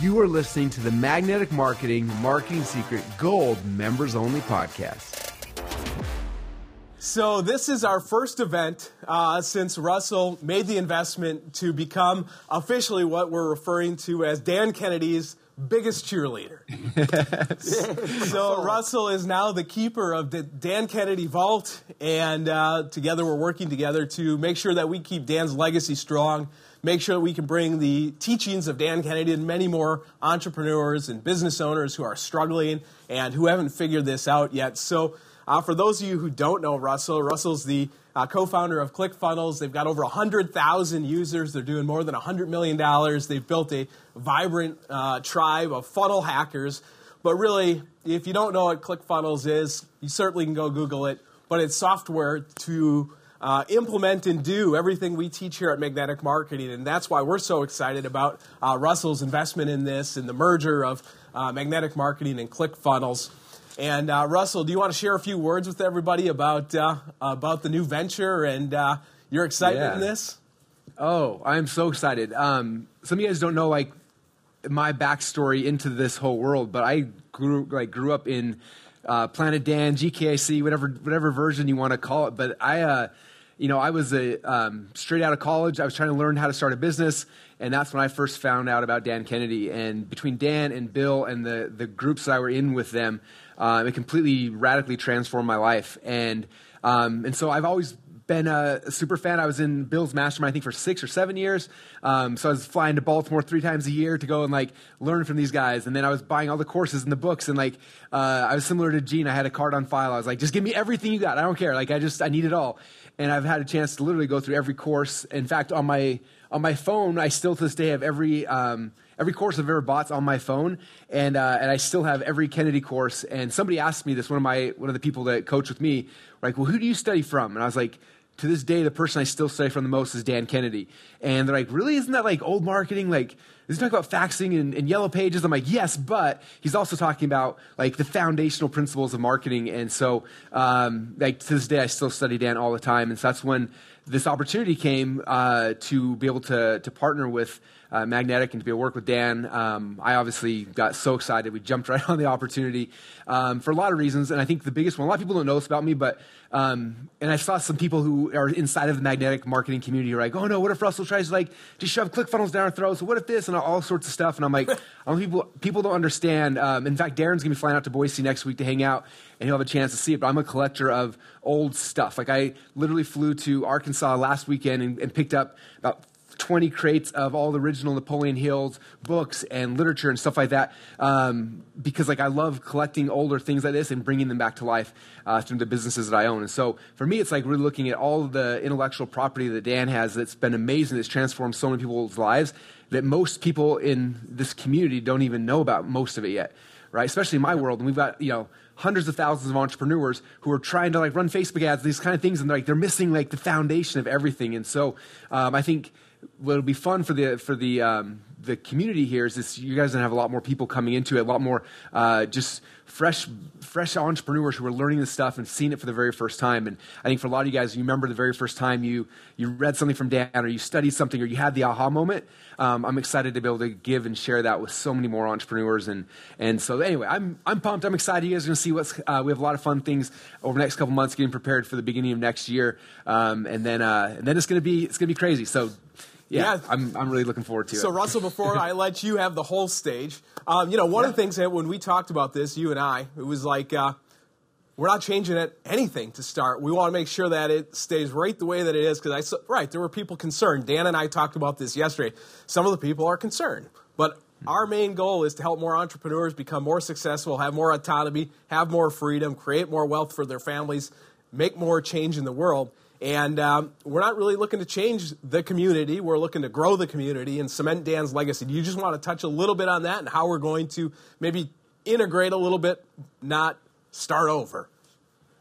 You are listening to the Magnetic Marketing Marketing Secret Gold Members Only Podcast. So, this is our first event uh, since Russell made the investment to become officially what we're referring to as Dan Kennedy's biggest cheerleader. so, Russell is now the keeper of the Dan Kennedy Vault, and uh, together we're working together to make sure that we keep Dan's legacy strong make sure we can bring the teachings of Dan Kennedy and many more entrepreneurs and business owners who are struggling and who haven't figured this out yet. So, uh, for those of you who don't know Russell, Russell's the uh, co-founder of ClickFunnels. They've got over 100,000 users. They're doing more than $100 million. They've built a vibrant uh, tribe of funnel hackers. But really, if you don't know what ClickFunnels is, you certainly can go Google it. But it's software to uh, implement and do everything we teach here at Magnetic Marketing. And that's why we're so excited about uh, Russell's investment in this and the merger of uh, Magnetic Marketing and ClickFunnels. And uh, Russell, do you want to share a few words with everybody about, uh, about the new venture and uh, your excitement yeah. in this? Oh, I'm so excited. Um, some of you guys don't know like my backstory into this whole world, but I grew like grew up in uh, Planet Dan, GKIC, whatever whatever version you want to call it. But I uh, you know, I was a, um, straight out of college. I was trying to learn how to start a business, and that's when I first found out about Dan Kennedy. And between Dan and Bill and the, the groups that I were in with them, uh, it completely radically transformed my life. And, um, and so I've always been a super fan. I was in Bill's mastermind, I think, for six or seven years. Um, so I was flying to Baltimore three times a year to go and like learn from these guys. And then I was buying all the courses and the books. And like uh, I was similar to Gene. I had a card on file. I was like, just give me everything you got. I don't care. Like I just I need it all and I've had a chance to literally go through every course. In fact, on my on my phone, I still to this day have every um, every course I've ever bought on my phone, and uh, and I still have every Kennedy course. And somebody asked me this. One of my one of the people that coach with me, like, well, who do you study from? And I was like. To this day, the person I still study from the most is Dan Kennedy. And they're like, really? Isn't that like old marketing? Like, is he talking about faxing and, and, yellow pages? I'm like, yes, but he's also talking about like the foundational principles of marketing. And so, um, like to this day, I still study Dan all the time. And so that's when this opportunity came uh, to be able to to partner with uh, Magnetic and to be able to work with Dan. Um, I obviously got so excited. We jumped right on the opportunity um, for a lot of reasons. And I think the biggest one, a lot of people don't know this about me, but, um, and I saw some people who are inside of the magnetic marketing community are like, oh no, what if Russell tries to like just shove ClickFunnels down our throats? So what if this and all sorts of stuff? And I'm like, people, people don't understand. Um, in fact, Darren's going to be flying out to Boise next week to hang out and he'll have a chance to see it. But I'm a collector of old stuff. Like I literally flew to Arkansas last weekend and, and picked up about 20 crates of all the original Napoleon Hill's books and literature and stuff like that um, because like I love collecting older things like this and bringing them back to life uh, through the businesses that I own. And so for me, it's like really looking at all the intellectual property that Dan has that's been amazing, that's transformed so many people's lives that most people in this community don't even know about most of it yet, right? Especially in my world. And we've got, you know, hundreds of thousands of entrepreneurs who are trying to like run Facebook ads, these kind of things, and they're like they're missing like the foundation of everything. And so um, I think what'll be fun for the for the um, the community here is this you guys gonna have a lot more people coming into it, a lot more uh, just fresh fresh entrepreneurs who are learning this stuff and seeing it for the very first time. And I think for a lot of you guys, you remember the very first time you you read something from Dan or you studied something or you had the aha moment. Um, I'm excited to be able to give and share that with so many more entrepreneurs. And and so anyway, I'm I'm pumped. I'm excited. You guys are gonna see what's uh, we have a lot of fun things over the next couple months, getting prepared for the beginning of next year. Um, and then uh, and then it's gonna be it's gonna be crazy. So yeah, yeah, I'm, I'm really looking forward to so, it. So, Russell, before I let you have the whole stage, um, you know, one yeah. of the things that when we talked about this, you and I, it was like, uh, we're not changing it anything to start. We want to make sure that it stays right the way that it is. Because I, right, there were people concerned. Dan and I talked about this yesterday. Some of the people are concerned, but our main goal is to help more entrepreneurs become more successful, have more autonomy, have more freedom, create more wealth for their families, make more change in the world. And um, we're not really looking to change the community. We're looking to grow the community and cement Dan's legacy. Do you just want to touch a little bit on that and how we're going to maybe integrate a little bit, not start over?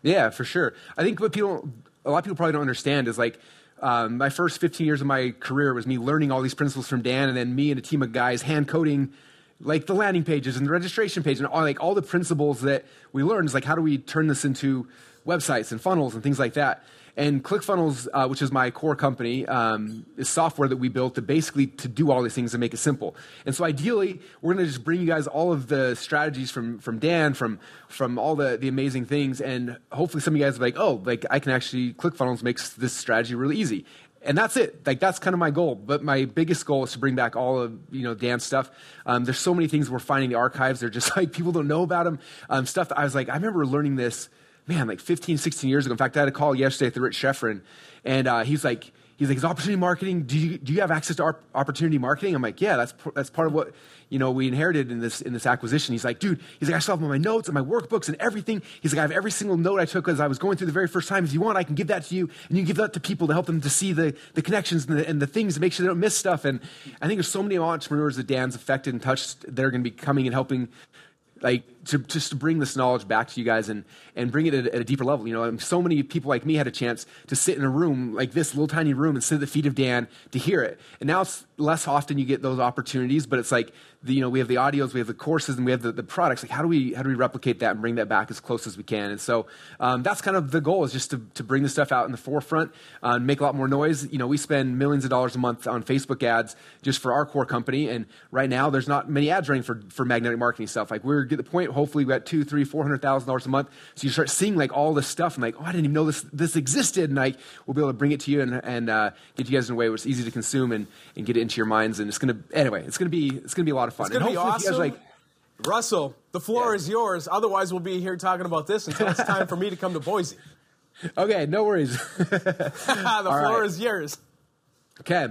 Yeah, for sure. I think what people, a lot of people probably don't understand is like, um, my first 15 years of my career was me learning all these principles from Dan, and then me and a team of guys hand coding like the landing pages and the registration page and all, like all the principles that we learned is like how do we turn this into websites and funnels and things like that. And ClickFunnels, uh, which is my core company, um, is software that we built to basically to do all these things and make it simple. And so ideally, we're going to just bring you guys all of the strategies from from Dan, from from all the the amazing things, and hopefully some of you guys are like, oh, like I can actually ClickFunnels makes this strategy really easy. And that's it. Like that's kind of my goal. But my biggest goal is to bring back all of you know Dan's stuff. Um, there's so many things we're finding in the archives. They're just like people don't know about them. Um, stuff that I was like, I remember learning this man, like 15, 16 years ago. In fact, I had a call yesterday with the Rich Schefren, and uh, he's like, he's like, is opportunity marketing? Do you, do you have access to opportunity marketing? I'm like, yeah, that's that's part of what you know we inherited in this in this acquisition. He's like, dude, he's like, I still have my notes and my workbooks and everything. He's like, I have every single note I took as I was going through the very first time. If you want, I can give that to you, and you can give that to people to help them to see the the connections and the, and the things to make sure they don't miss stuff. And I think there's so many entrepreneurs that Dan's affected and touched that are going to be coming and helping like to just to bring this knowledge back to you guys and and bring it at, at a deeper level. You know, so many people like me had a chance to sit in a room like this little tiny room and sit at the feet of Dan to hear it. And now it's less often you get those opportunities, but it's like the, you know we have the audios, we have the courses, and we have the, the products. Like how do we how do we replicate that and bring that back as close as we can? And so um, that's kind of the goal is just to to bring this stuff out in the forefront uh, and make a lot more noise. You know, we spend millions of dollars a month on Facebook ads just for our core company, and right now there's not many ads running for for magnetic marketing stuff. Like we're at the point, hopefully, we got two, three, four hundred thousand dollars a month. So you start seeing like all this stuff and like, oh, I didn't even know this this existed, and like we'll be able to bring it to you and and uh, get you guys in a way where it's easy to consume and and get it into your minds. And it's gonna anyway, it's gonna be it's gonna be a lot of fun. It's gonna be awesome. Guys, like, Russell, the floor yeah. is yours. Otherwise, we'll be here talking about this until it's time for me to come to Boise. Okay, no worries. the floor right. is yours. Okay.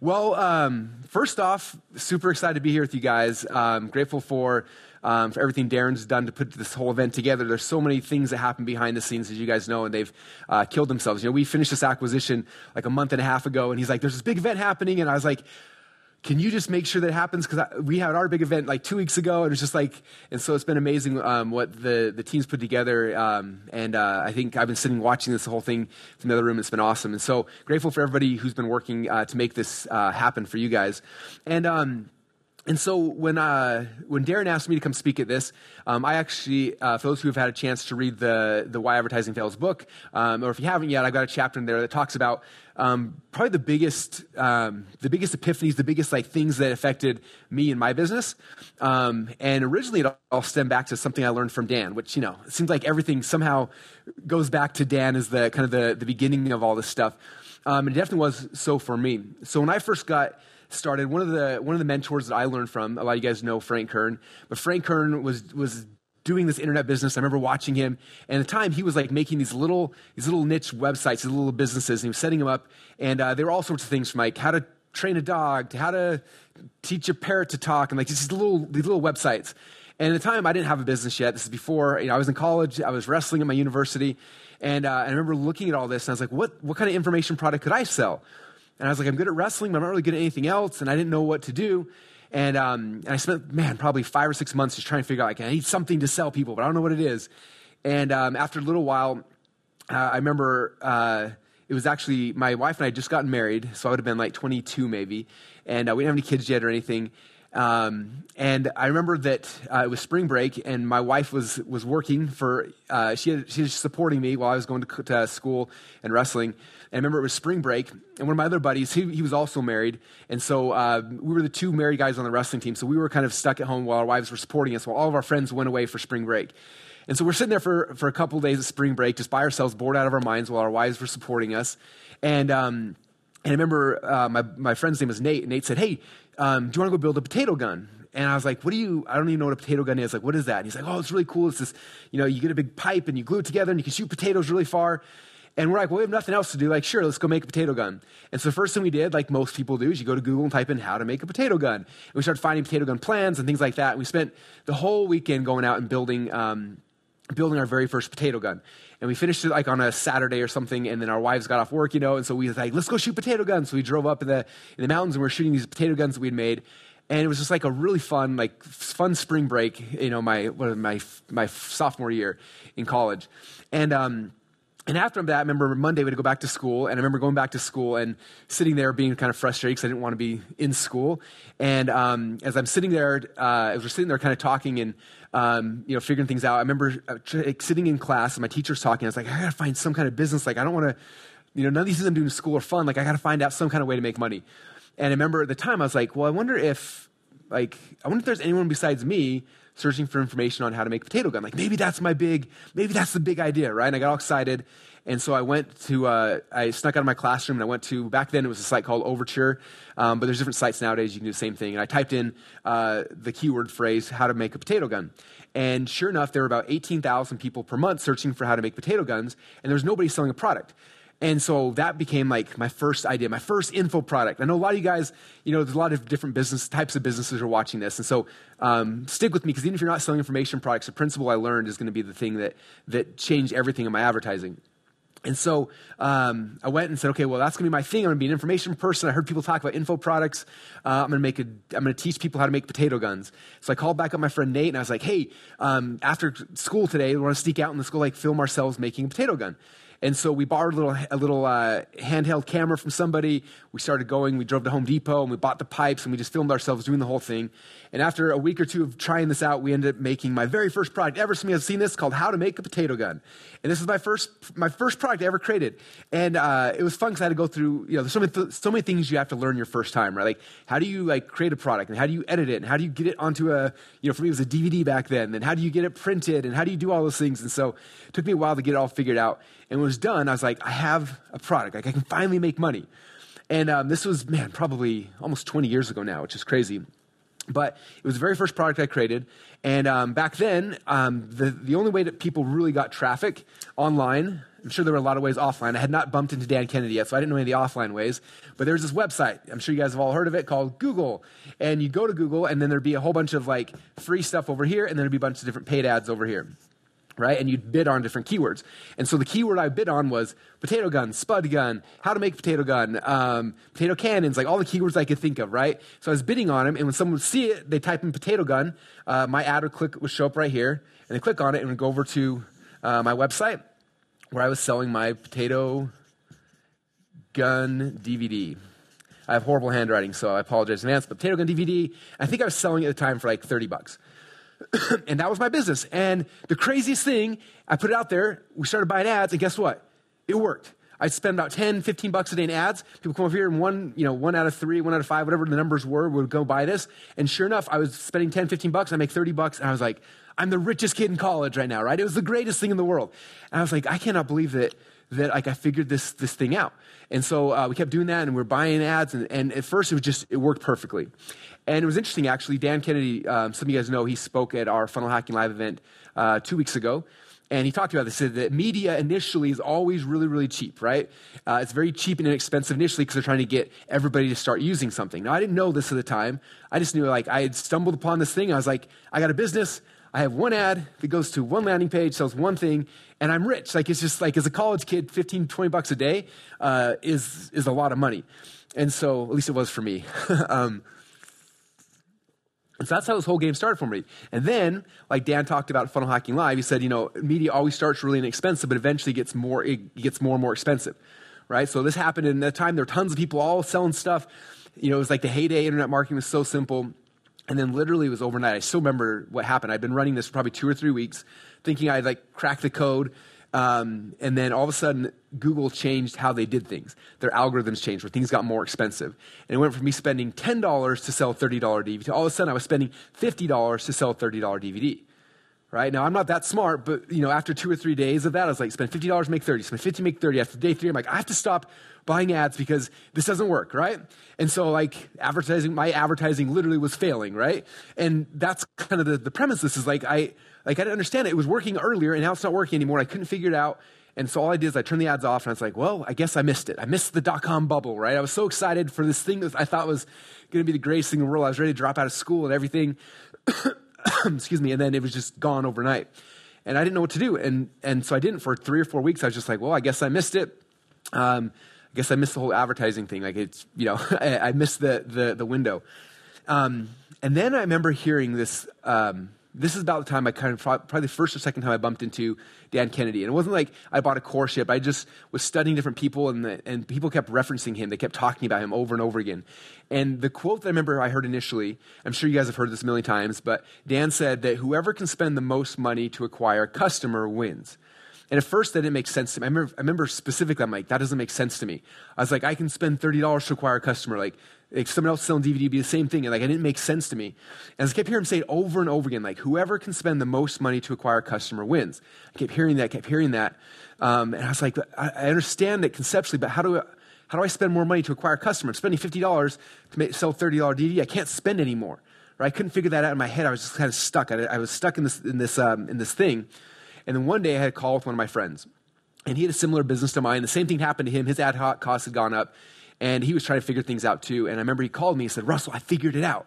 Well, um, first off, super excited to be here with you guys. Um, grateful for um, for everything Darren's done to put this whole event together. There's so many things that happen behind the scenes, as you guys know, and they've uh, killed themselves. You know, we finished this acquisition like a month and a half ago, and he's like, "There's this big event happening," and I was like, can you just make sure that happens? Because we had our big event like two weeks ago, and it was just like, and so it's been amazing um, what the, the teams put together. Um, and uh, I think I've been sitting watching this whole thing from the other room. It's been awesome. And so grateful for everybody who's been working uh, to make this uh, happen for you guys. And, um, and so when, uh, when Darren asked me to come speak at this, um, I actually, uh, for those who have had a chance to read the, the Why Advertising Fails book, um, or if you haven't yet, I've got a chapter in there that talks about um, probably the biggest, um, the biggest epiphanies, the biggest like things that affected me and my business. Um, and originally, it all stemmed back to something I learned from Dan, which you know it seems like everything somehow goes back to Dan as the kind of the, the beginning of all this stuff. Um, and it definitely was so for me. So when I first got started, one of the one of the mentors that I learned from, a lot of you guys know Frank Kern, but Frank Kern was was doing this internet business. I remember watching him, and at the time he was like making these little these little niche websites, these little businesses, and he was setting them up, and uh, there were all sorts of things from like how to train a dog to how to teach a parrot to talk, and like these little these little websites. And at the time, I didn't have a business yet. This is before you know, I was in college. I was wrestling at my university, and uh, I remember looking at all this, and I was like, "What what kind of information product could I sell?" And I was like, I'm good at wrestling, but I'm not really good at anything else. And I didn't know what to do. And, um, and I spent, man, probably five or six months just trying to figure out, like, I need something to sell people, but I don't know what it is. And um, after a little while, uh, I remember uh, it was actually my wife and I had just gotten married, so I would have been like 22 maybe. And uh, we didn't have any kids yet or anything. Um, and I remember that uh, it was spring break, and my wife was was working for. Uh, she had, she was supporting me while I was going to, to school and wrestling. And I remember it was spring break, and one of my other buddies, he, he was also married, and so uh, we were the two married guys on the wrestling team. So we were kind of stuck at home while our wives were supporting us, while all of our friends went away for spring break. And so we're sitting there for for a couple of days of spring break, just by ourselves, bored out of our minds, while our wives were supporting us. And um, and I remember uh, my my friend's name was Nate. And Nate said, "Hey." Um, do you want to go build a potato gun? And I was like, what do you, I don't even know what a potato gun is. Like, what is that? And he's like, oh, it's really cool. It's this, you know, you get a big pipe and you glue it together and you can shoot potatoes really far. And we're like, well, we have nothing else to do. Like, sure, let's go make a potato gun. And so the first thing we did, like most people do, is you go to Google and type in how to make a potato gun. And we started finding potato gun plans and things like that. And we spent the whole weekend going out and building, um, building our very first potato gun. And we finished it like on a Saturday or something, and then our wives got off work, you know, and so we was like, let's go shoot potato guns. So we drove up in the in the mountains and we are shooting these potato guns that we'd made and it was just like a really fun like fun spring break you know my my my sophomore year in college and um and after that, I remember Monday we had to go back to school, and I remember going back to school and sitting there being kind of frustrated because I didn't want to be in school. And um, as I'm sitting there, uh, as we're sitting there kind of talking and um, you know figuring things out, I remember uh, sitting in class and my teacher's talking. I was like, I gotta find some kind of business. Like I don't want to, you know, none of these things I'm doing in school are fun. Like I gotta find out some kind of way to make money. And I remember at the time I was like, well, I wonder if like I wonder if there's anyone besides me searching for information on how to make potato gun. Like maybe that's my big, maybe that's the big idea, right? And I got all excited. And so I went to, uh, I snuck out of my classroom and I went to, back then it was a site called Overture, um, but there's different sites nowadays you can do the same thing. And I typed in uh, the keyword phrase, how to make a potato gun. And sure enough, there were about 18,000 people per month searching for how to make potato guns, and there was nobody selling a product. And so that became like my first idea, my first info product. I know a lot of you guys, you know, there's a lot of different business types of businesses are watching this. And so um, stick with me because even if you're not selling information products, the principle I learned is going to be the thing that, that changed everything in my advertising. And so um, I went and said, okay, well, that's going to be my thing. I'm going to be an information person. I heard people talk about info products. Uh, I'm going to make a, I'm going to teach people how to make potato guns. So I called back up my friend Nate and I was like, hey, um, after school today, we want to sneak out in the school, like film ourselves making a potato gun. And so we borrowed a little, a little uh, handheld camera from somebody. We started going. We drove to Home Depot and we bought the pipes and we just filmed ourselves doing the whole thing. And after a week or two of trying this out, we ended up making my very first product ever. Some of you have seen this called How to Make a Potato Gun. And this is my first, my first product I ever created. And uh, it was fun because I had to go through, you know, there's so many, th- so many things you have to learn your first time, right? Like, how do you like create a product and how do you edit it and how do you get it onto a, you know, for me it was a DVD back then. And how do you get it printed and how do you do all those things? And so it took me a while to get it all figured out. And was done, I was like, I have a product. Like, I can finally make money. And um, this was, man, probably almost 20 years ago now, which is crazy. But it was the very first product I created. And um, back then, um, the, the only way that people really got traffic online, I'm sure there were a lot of ways offline. I had not bumped into Dan Kennedy yet, so I didn't know any of the offline ways. But there was this website, I'm sure you guys have all heard of it, called Google. And you'd go to Google, and then there'd be a whole bunch of like free stuff over here, and then there'd be a bunch of different paid ads over here right? And you'd bid on different keywords. And so the keyword I bid on was potato gun, spud gun, how to make potato gun, um, potato cannons, like all the keywords I could think of, right? So I was bidding on them, and when someone would see it, they type in potato gun. Uh, my ad would click would show up right here, and they click on it and would go over to uh, my website where I was selling my potato gun DVD. I have horrible handwriting, so I apologize in advance. But potato gun DVD, I think I was selling it at the time for like 30 bucks. and that was my business. And the craziest thing, I put it out there, we started buying ads, and guess what? It worked. I'd spend about 10, 15 bucks a day in ads. People come over here and one, you know, one out of three, one out of five, whatever the numbers were, would go buy this. And sure enough, I was spending 10, 15 bucks. I make 30 bucks. And I was like, I'm the richest kid in college right now, right? It was the greatest thing in the world. And I was like, I cannot believe that, that like I figured this, this thing out. And so uh, we kept doing that and we are buying ads. And, and at first it was just, it worked perfectly. And it was interesting, actually. Dan Kennedy, um, some of you guys know, he spoke at our Funnel Hacking Live event uh, two weeks ago. And he talked about this, said that media initially is always really, really cheap, right? Uh, it's very cheap and inexpensive initially because they're trying to get everybody to start using something. Now, I didn't know this at the time. I just knew, like, I had stumbled upon this thing. I was like, I got a business. I have one ad that goes to one landing page, sells one thing, and I'm rich. Like, it's just like, as a college kid, 15, 20 bucks a day uh, is, is a lot of money. And so, at least it was for me. um, so that's how this whole game started for me. And then, like Dan talked about Funnel Hacking Live, he said, you know, media always starts really inexpensive, but eventually gets more, it gets more and more expensive, right? So this happened in that time. There were tons of people all selling stuff. You know, it was like the heyday. Internet marketing was so simple. And then literally it was overnight. I still remember what happened. I'd been running this for probably two or three weeks, thinking I'd like crack the code. Um, and then all of a sudden, Google changed how they did things. Their algorithms changed, where things got more expensive. And it went from me spending $10 to sell a $30 DVD to all of a sudden I was spending $50 to sell a $30 DVD. Right now, I'm not that smart, but you know, after two or three days of that, I was like, spend fifty dollars, make thirty. Spend fifty, make thirty. After day three, I'm like, I have to stop buying ads because this doesn't work, right? And so, like, advertising, my advertising literally was failing, right? And that's kind of the, the premise. This is like, I, like, I didn't understand it. It was working earlier and now it's not working anymore. I couldn't figure it out. And so all I did is I turned the ads off and I was like, well, I guess I missed it. I missed the dot com bubble, right? I was so excited for this thing that I thought was going to be the greatest thing in the world. I was ready to drop out of school and everything. Excuse me. And then it was just gone overnight. And I didn't know what to do. And, and so I didn't for three or four weeks. I was just like, well, I guess I missed it. Um, I guess I missed the whole advertising thing. Like it's, you know, I, missed the, the, the window. Um, and then I remember hearing this, um, this is about the time I kind of probably the first or second time I bumped into Dan Kennedy. And it wasn't like I bought a course yet. I just was studying different people, and, the, and people kept referencing him. They kept talking about him over and over again. And the quote that I remember I heard initially, I'm sure you guys have heard this a million times, but Dan said that whoever can spend the most money to acquire a customer wins. And at first, that didn't make sense to me. I remember, I remember specifically, I'm like, that doesn't make sense to me. I was like, I can spend $30 to acquire a customer. Like, like someone else selling DVD would be the same thing. And like, it didn't make sense to me. And I kept hearing him say it over and over again, like, whoever can spend the most money to acquire a customer wins. I kept hearing that, kept hearing that. Um, and I was like, I, I understand it conceptually, but how do I, how do I spend more money to acquire a customer? I'm spending $50 to make, sell $30 DVD. I can't spend any more. Right? I couldn't figure that out in my head. I was just kind of stuck. I, I was stuck in this, in, this, um, in this thing. And then one day I had a call with one of my friends and he had a similar business to mine. The same thing happened to him. His ad hoc costs had gone up, and he was trying to figure things out too. And I remember he called me and said, "Russell, I figured it out."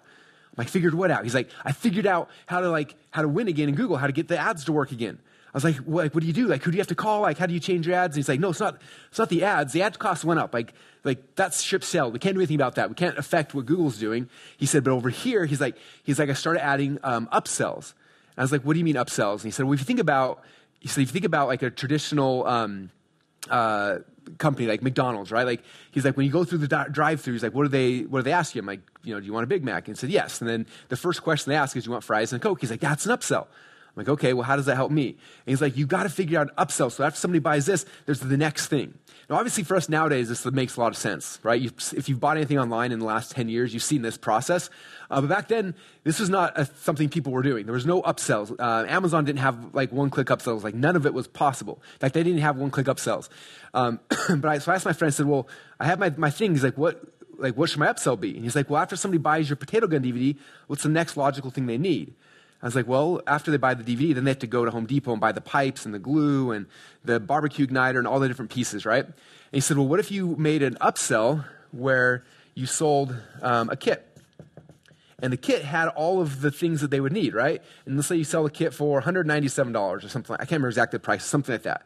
I'm like, "Figured what out?" He's like, "I figured out how to like how to win again in Google, how to get the ads to work again." I was like, what, like, what do you do? Like, who do you have to call? Like, how do you change your ads? And he's like, no, it's not, it's not the ads. The ad costs went up. Like, like that's ship sale. We can't do anything about that. We can't affect what Google's doing. He said, but over here, he's like, he's like, I started adding um, upsells. I was like, what do you mean upsells? And he said, well, if you think about, he said, if you think about like a traditional, um, uh, company like McDonald's, right? Like he's like when you go through the drive-through, he's like, what do they what do they ask you? I'm like, you know, do you want a Big Mac? And he said yes. And then the first question they ask is, do you want fries and Coke? He's like, that's an upsell. I'm like, okay, well, how does that help me? And he's like, you got to figure out an upsell. So after somebody buys this, there's the next thing. Now, obviously, for us nowadays, this makes a lot of sense, right? You, if you've bought anything online in the last 10 years, you've seen this process. Uh, but back then, this was not a, something people were doing. There was no upsells. Uh, Amazon didn't have like one click upsells. Like none of it was possible. In fact, they didn't have one click upsells. Um, but I, so I asked my friend, I said, well, I have my, my thing. He's like, what, like, what should my upsell be? And he's like, well, after somebody buys your potato gun DVD, what's the next logical thing they need? I was like, well, after they buy the DVD, then they have to go to Home Depot and buy the pipes and the glue and the barbecue igniter and all the different pieces, right? And he said, well, what if you made an upsell where you sold um, a kit? And the kit had all of the things that they would need, right? And let's say you sell a kit for $197 or something. I can't remember exactly the price, something like that.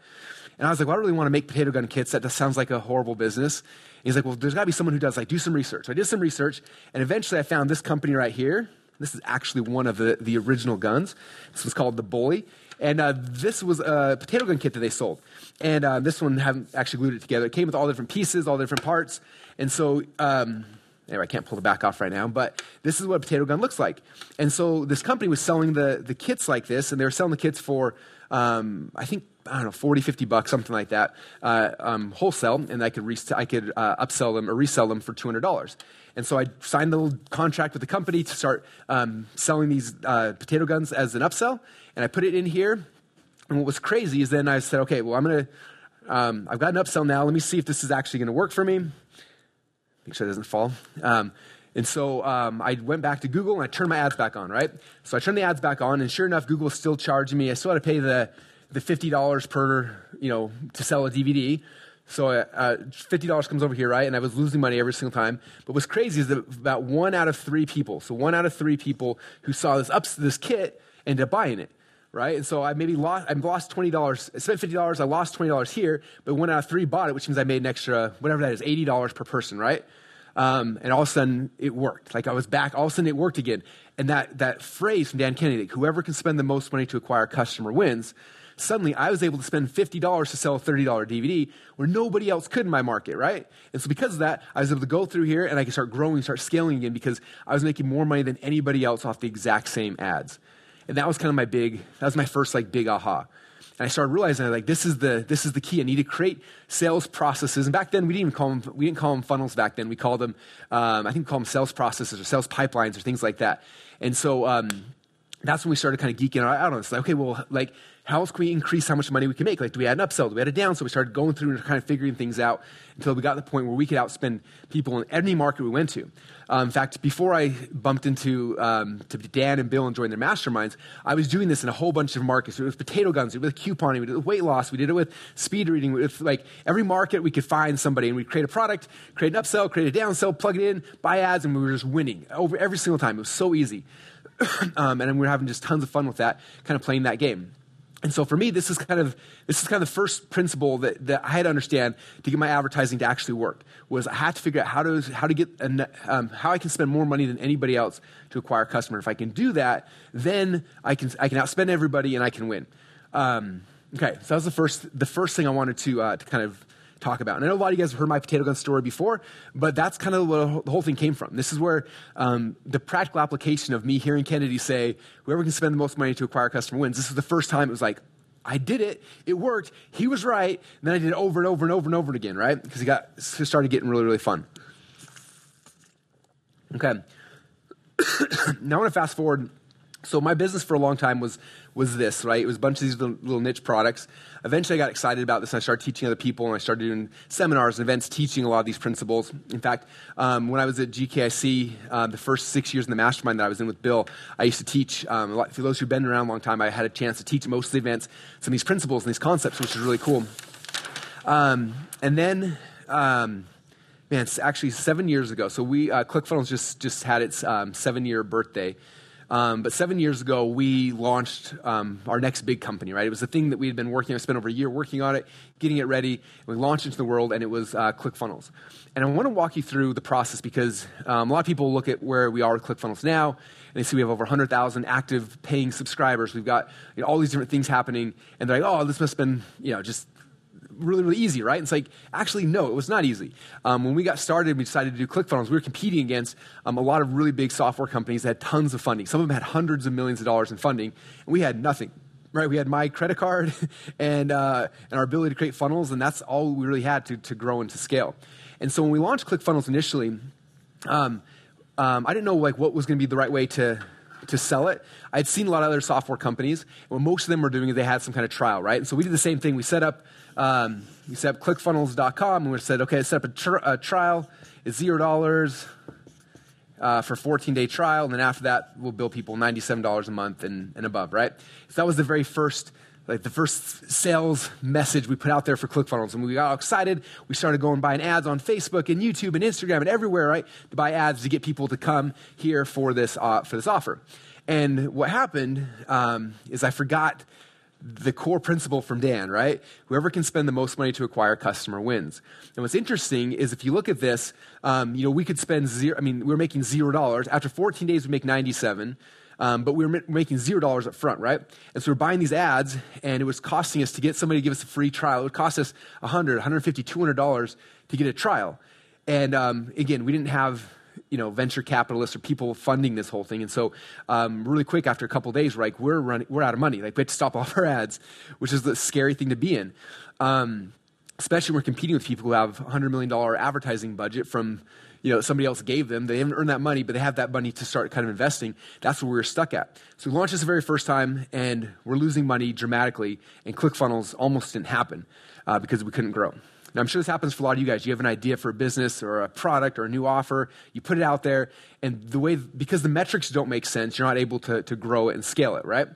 And I was like, well, I really want to make potato gun kits. That just sounds like a horrible business. And he's like, well, there's got to be someone who does. Like, do some research. So I did some research, and eventually I found this company right here this is actually one of the, the original guns. This was called the Bully. And uh, this was a potato gun kit that they sold. And uh, this one haven't actually glued it together. It came with all the different pieces, all the different parts. And so, um, anyway, I can't pull the back off right now, but this is what a potato gun looks like. And so this company was selling the, the kits like this, and they were selling the kits for, um, I think, I don't know, 40, 50 bucks, something like that, uh, um, wholesale, and I could, re- I could uh, upsell them or resell them for $200. And so I signed the little contract with the company to start um, selling these uh, potato guns as an upsell. And I put it in here. And what was crazy is then I said, okay, well, I'm going to, um, I've got an upsell now. Let me see if this is actually going to work for me. Make sure it doesn't fall. Um, and so um, I went back to Google and I turned my ads back on, right? So I turned the ads back on, and sure enough, Google still charging me. I still had to pay the, the $50 per, you know, to sell a DVD. So uh, $50 comes over here, right? And I was losing money every single time. But what's crazy is that about one out of three people, so one out of three people who saw this, ups, this kit ended up buying it, right? And so I maybe lost, I lost $20. I spent $50, I lost $20 here, but one out of three bought it, which means I made an extra, whatever that is, $80 per person, right? Um, and all of a sudden it worked. Like I was back, all of a sudden it worked again. And that, that phrase from Dan Kennedy, whoever can spend the most money to acquire a customer wins, suddenly I was able to spend $50 to sell a $30 DVD where nobody else could in my market, right? And so because of that, I was able to go through here and I could start growing, start scaling again because I was making more money than anybody else off the exact same ads. And that was kind of my big, that was my first like big aha. And I started realizing like this is the this is the key. I need to create sales processes. And back then we didn't even call them we didn't call them funnels. Back then we called them um, I think we called them sales processes or sales pipelines or things like that. And so um, that's when we started kind of geeking out on this. Like, okay, well, like how else can we increase how much money we can make? Like, do we add an upsell? Do we add a down? So we started going through and kind of figuring things out until we got to the point where we could outspend people in any market we went to. Um, in fact, before I bumped into um, to Dan and Bill and joined their masterminds, I was doing this in a whole bunch of markets. It was potato guns, it was couponing, we did it with weight loss, we did it with speed reading, with like every market we could find somebody, and we'd create a product, create an upsell, create a downsell, plug it in, buy ads, and we were just winning over every single time. It was so easy. um, and we were having just tons of fun with that, kind of playing that game. And so for me, this is kind of this is kind of the first principle that, that I had to understand to get my advertising to actually work was I had to figure out how to how to get a, um, how I can spend more money than anybody else to acquire a customer. If I can do that, then I can I can outspend everybody and I can win. Um, okay, so that was the first the first thing I wanted to uh, to kind of talk about. And I know a lot of you guys have heard my potato gun story before, but that's kind of where the whole thing came from. This is where um, the practical application of me hearing Kennedy say, whoever can spend the most money to acquire a customer wins. This is the first time it was like, I did it. It worked. He was right. And then I did it over and over and over and over again, right? Because he got it started getting really, really fun. Okay. now I want to fast forward so my business for a long time was was this, right? It was a bunch of these little, little, niche products. Eventually, I got excited about this, and I started teaching other people, and I started doing seminars and events teaching a lot of these principles. In fact, um, when I was at GKIC, uh, the first six years in the mastermind that I was in with Bill, I used to teach. Um, lot, for those who've been around a long time, I had a chance to teach most of the events some of these principles and these concepts, which is really cool. Um, and then um, man, it's actually seven years ago. So we uh, ClickFunnels just just had its um, seven year birthday, um, but seven years ago, we launched um, our next big company, right? It was the thing that we had been working on, spent over a year working on it, getting it ready. We launched into the world, and it was uh, ClickFunnels. And I want to walk you through the process because um, a lot of people look at where we are with ClickFunnels now, and they see we have over 100,000 active paying subscribers. We've got you know, all these different things happening, and they're like, oh, this must have been, you know, just really, really easy, right? And it's like, actually, no, it was not easy. Um, when we got started, we decided to do ClickFunnels. We were competing against um, a lot of really big software companies that had tons of funding. Some of them had hundreds of millions of dollars in funding, and we had nothing. Right, we had my credit card and, uh, and our ability to create funnels, and that's all we really had to, to grow and to scale. And so when we launched ClickFunnels initially, um, um I didn't know like what was going to be the right way to to sell it. I'd seen a lot of other software companies, what most of them were doing is they had some kind of trial, right? And so we did the same thing. We set up um, we set up clickfunnels.com and we said, okay, set up a, tr- a trial. It's zero dollars uh, for 14 day trial. And then after that, we'll bill people $97 a month and, and above, right? So that was the very first like the first sales message we put out there for ClickFunnels. And we got all excited. We started going buying ads on Facebook and YouTube and Instagram and everywhere, right? To buy ads to get people to come here for this, uh, for this offer. And what happened um, is I forgot the core principle from Dan, right? Whoever can spend the most money to acquire customer wins. And what's interesting is if you look at this, um, you know, we could spend zero, I mean, we are making zero dollars. After 14 days, we make 97. Um, but we were making zero dollars up front, right? And so we're buying these ads, and it was costing us to get somebody to give us a free trial. It would cost us 100, 150, 200 dollars to get a trial. And um, again, we didn't have you know venture capitalists or people funding this whole thing. And so, um, really quick after a couple days, we're like we're running, we're out of money. Like we had to stop all our ads, which is the scary thing to be in. Um, especially when we're competing with people who have $100 million advertising budget from you know somebody else gave them they haven't earned that money but they have that money to start kind of investing that's where we are stuck at so we launched this the very first time and we're losing money dramatically and clickfunnels almost didn't happen uh, because we couldn't grow now, I'm sure this happens for a lot of you guys. You have an idea for a business or a product or a new offer, you put it out there, and the way, because the metrics don't make sense, you're not able to, to grow it and scale it, right?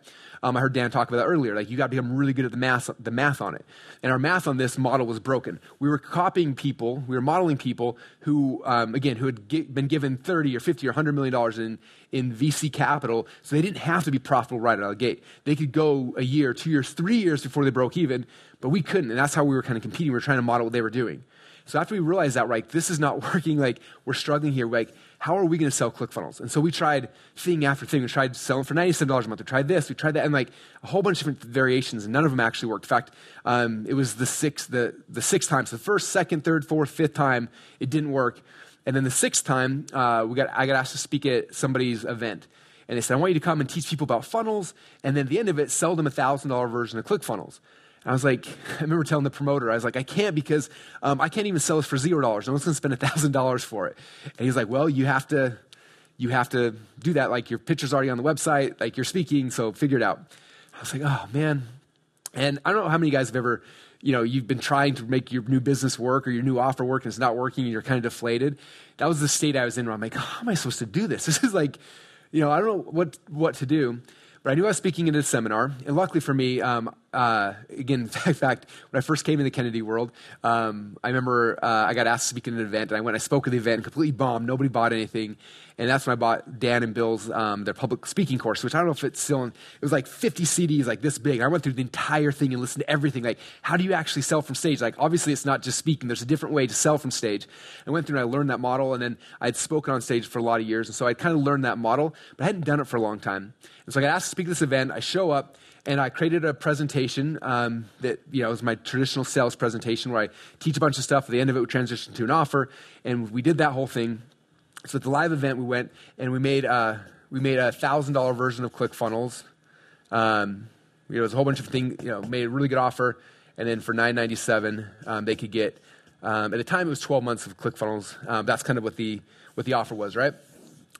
Um, I heard Dan talk about that earlier. Like you got to become really good at the math, the math on it. And our math on this model was broken. We were copying people, we were modeling people who, um, again, who had been given 30 or 50 or 100 million dollars in, in VC capital, so they didn't have to be profitable right out of the gate. They could go a year, two years, three years before they broke even, but we couldn't. And that's how we were kind of competing. We were trying to model what they were doing. So after we realized that, right, this is not working, like we're struggling here, like how are we going to sell ClickFunnels? And so we tried thing after thing. We tried selling for $97 a month. We tried this, we tried that, and like a whole bunch of different variations, and none of them actually worked. In fact, um, it was the sixth, the, the sixth time. So the first, second, third, fourth, fifth time, it didn't work. And then the sixth time, uh, we got, I got asked to speak at somebody's event. And they said, I want you to come and teach people about funnels, and then at the end of it, sell them a $1,000 version of ClickFunnels. I was like, I remember telling the promoter, I was like, I can't because um, I can't even sell this for zero dollars. No one's going to spend a thousand dollars for it. And he's like, Well, you have to, you have to do that. Like your picture's already on the website, like you're speaking, so figure it out. I was like, Oh man. And I don't know how many guys have ever, you know, you've been trying to make your new business work or your new offer work and it's not working and you're kind of deflated. That was the state I was in where I'm like, How am I supposed to do this? This is like, you know, I don't know what what to do. But I knew I was speaking in a seminar, and luckily for me, um, uh, again, in fact, when I first came in the Kennedy world, um, I remember uh, I got asked to speak at an event, and I went, I spoke at the event, completely bombed. Nobody bought anything, and that's when I bought Dan and Bill's um, their public speaking course, which I don't know if it's still in. It was like 50 CDs, like this big. I went through the entire thing and listened to everything. Like, how do you actually sell from stage? Like, obviously, it's not just speaking. There's a different way to sell from stage. I went through and I learned that model, and then I'd spoken on stage for a lot of years, and so I kind of learned that model, but I hadn't done it for a long time. And so I got asked to speak at this event. I show up and I created a presentation um, that you know was my traditional sales presentation where I teach a bunch of stuff. At the end of it, we transition to an offer, and we did that whole thing. So at the live event, we went and we made uh, we made a thousand dollar version of ClickFunnels. Um, you know, it was a whole bunch of things. You know, made a really good offer, and then for nine ninety seven, um, they could get. Um, at the time, it was twelve months of ClickFunnels. Um, that's kind of what the what the offer was, right?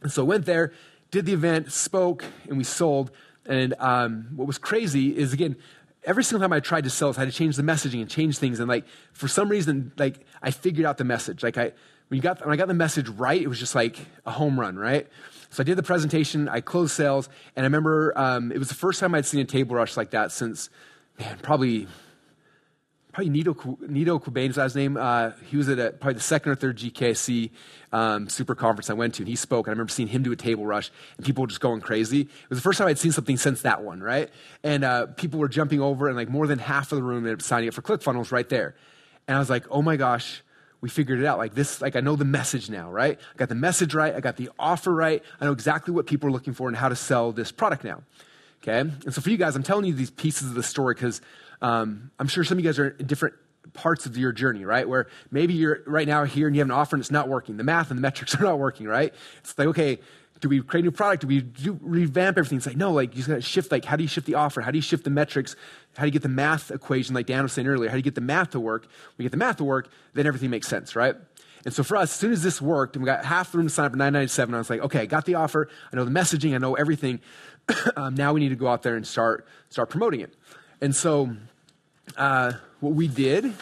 And so went there, did the event, spoke, and we sold. And um, what was crazy is again, every single time I tried to sell this, I had to change the messaging and change things. And like for some reason, like I figured out the message. Like I when you got when I got the message right, it was just like a home run, right? So I did the presentation, I closed sales, and I remember um, it was the first time I'd seen a table rush like that since, man, probably probably Nito, is his name. Uh, he was at a, probably the second or third GKIC um, super conference I went to, and he spoke. And I remember seeing him do a table rush, and people were just going crazy. It was the first time I'd seen something since that one, right? And uh, people were jumping over, and like more than half of the room ended up signing up for ClickFunnels right there. And I was like, oh my gosh, we figured it out. Like this, like I know the message now, right? I got the message right. I got the offer right. I know exactly what people are looking for and how to sell this product now. Okay? And so for you guys, I'm telling you these pieces of the story because um, I'm sure some of you guys are in different parts of your journey, right? Where maybe you're right now here and you have an offer and it's not working. The math and the metrics are not working, right? It's like, okay, do we create a new product? Do we do, revamp everything? It's like, no, like you just gotta shift, like, how do you shift the offer? How do you shift the metrics? How do you get the math equation, like Dan was saying earlier? How do you get the math to work? When you get the math to work, then everything makes sense, right? And so for us, as soon as this worked, and we got half the room to sign up for 997, I was like, okay, I got the offer. I know the messaging. I know everything. um, now we need to go out there and start, start promoting it. And so uh, what we did,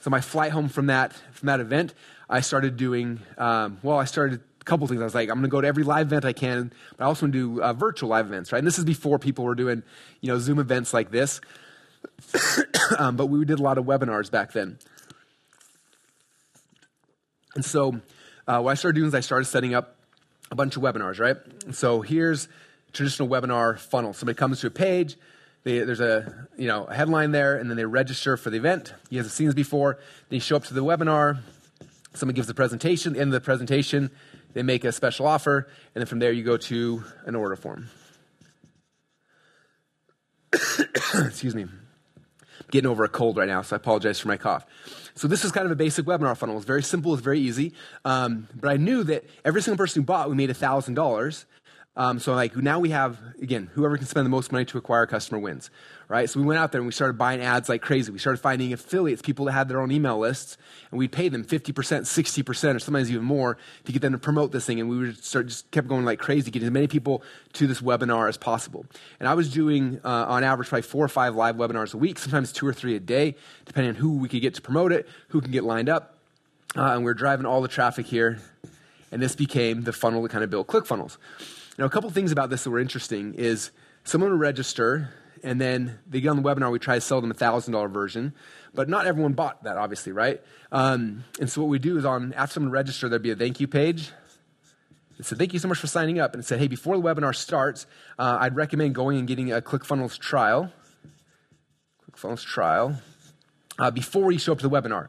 so my flight home from that, from that event, I started doing, um, well, I started a couple things. I was like, I'm going to go to every live event I can, but I also want to do uh, virtual live events, right? And this is before people were doing, you know, Zoom events like this. um, but we did a lot of webinars back then. And so uh, what I started doing is I started setting up a bunch of webinars, right? And so here's traditional webinar funnel. Somebody comes to a page, they, there's a you know a headline there, and then they register for the event. You guys have seen this before. They show up to the webinar. Someone gives the presentation. At the end of the presentation, they make a special offer, and then from there you go to an order form. Excuse me. I'm getting over a cold right now, so I apologize for my cough. So this is kind of a basic webinar funnel. It's very simple. It's very easy. Um, but I knew that every single person who bought, we made thousand dollars. Um, so like now we have again, whoever can spend the most money to acquire a customer wins, right? So we went out there and we started buying ads like crazy. We started finding affiliates, people that had their own email lists, and we'd pay them fifty percent, sixty percent, or sometimes even more to get them to promote this thing. And we would start just kept going like crazy, getting as many people to this webinar as possible. And I was doing uh, on average probably four or five live webinars a week, sometimes two or three a day, depending on who we could get to promote it, who can get lined up. Uh, and we we're driving all the traffic here, and this became the funnel that kind of build ClickFunnels. Now, a couple things about this that were interesting is someone would register, and then they get on the webinar. We try to sell them a thousand dollar version, but not everyone bought that, obviously, right? Um, and so what we do is on after someone register, there'd be a thank you page. It said, "Thank you so much for signing up," and it said, "Hey, before the webinar starts, uh, I'd recommend going and getting a ClickFunnels trial." ClickFunnels trial uh, before you show up to the webinar.